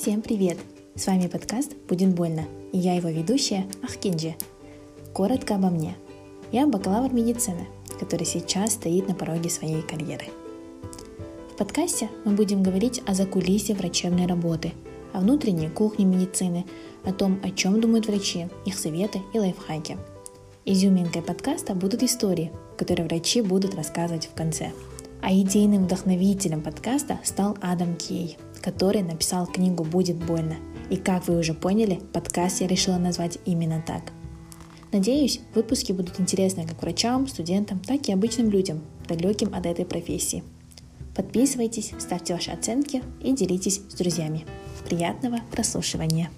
Всем привет! С вами подкаст «Будет больно» и я его ведущая Ахкинджи. Коротко обо мне. Я бакалавр медицины, который сейчас стоит на пороге своей карьеры. В подкасте мы будем говорить о закулисе врачебной работы, о внутренней кухне медицины, о том, о чем думают врачи, их советы и лайфхаки. Изюминкой подкаста будут истории, которые врачи будут рассказывать в конце. А идейным вдохновителем подкаста стал Адам Кей – который написал книгу «Будет больно». И как вы уже поняли, подкаст я решила назвать именно так. Надеюсь, выпуски будут интересны как врачам, студентам, так и обычным людям, далеким от этой профессии. Подписывайтесь, ставьте ваши оценки и делитесь с друзьями. Приятного прослушивания!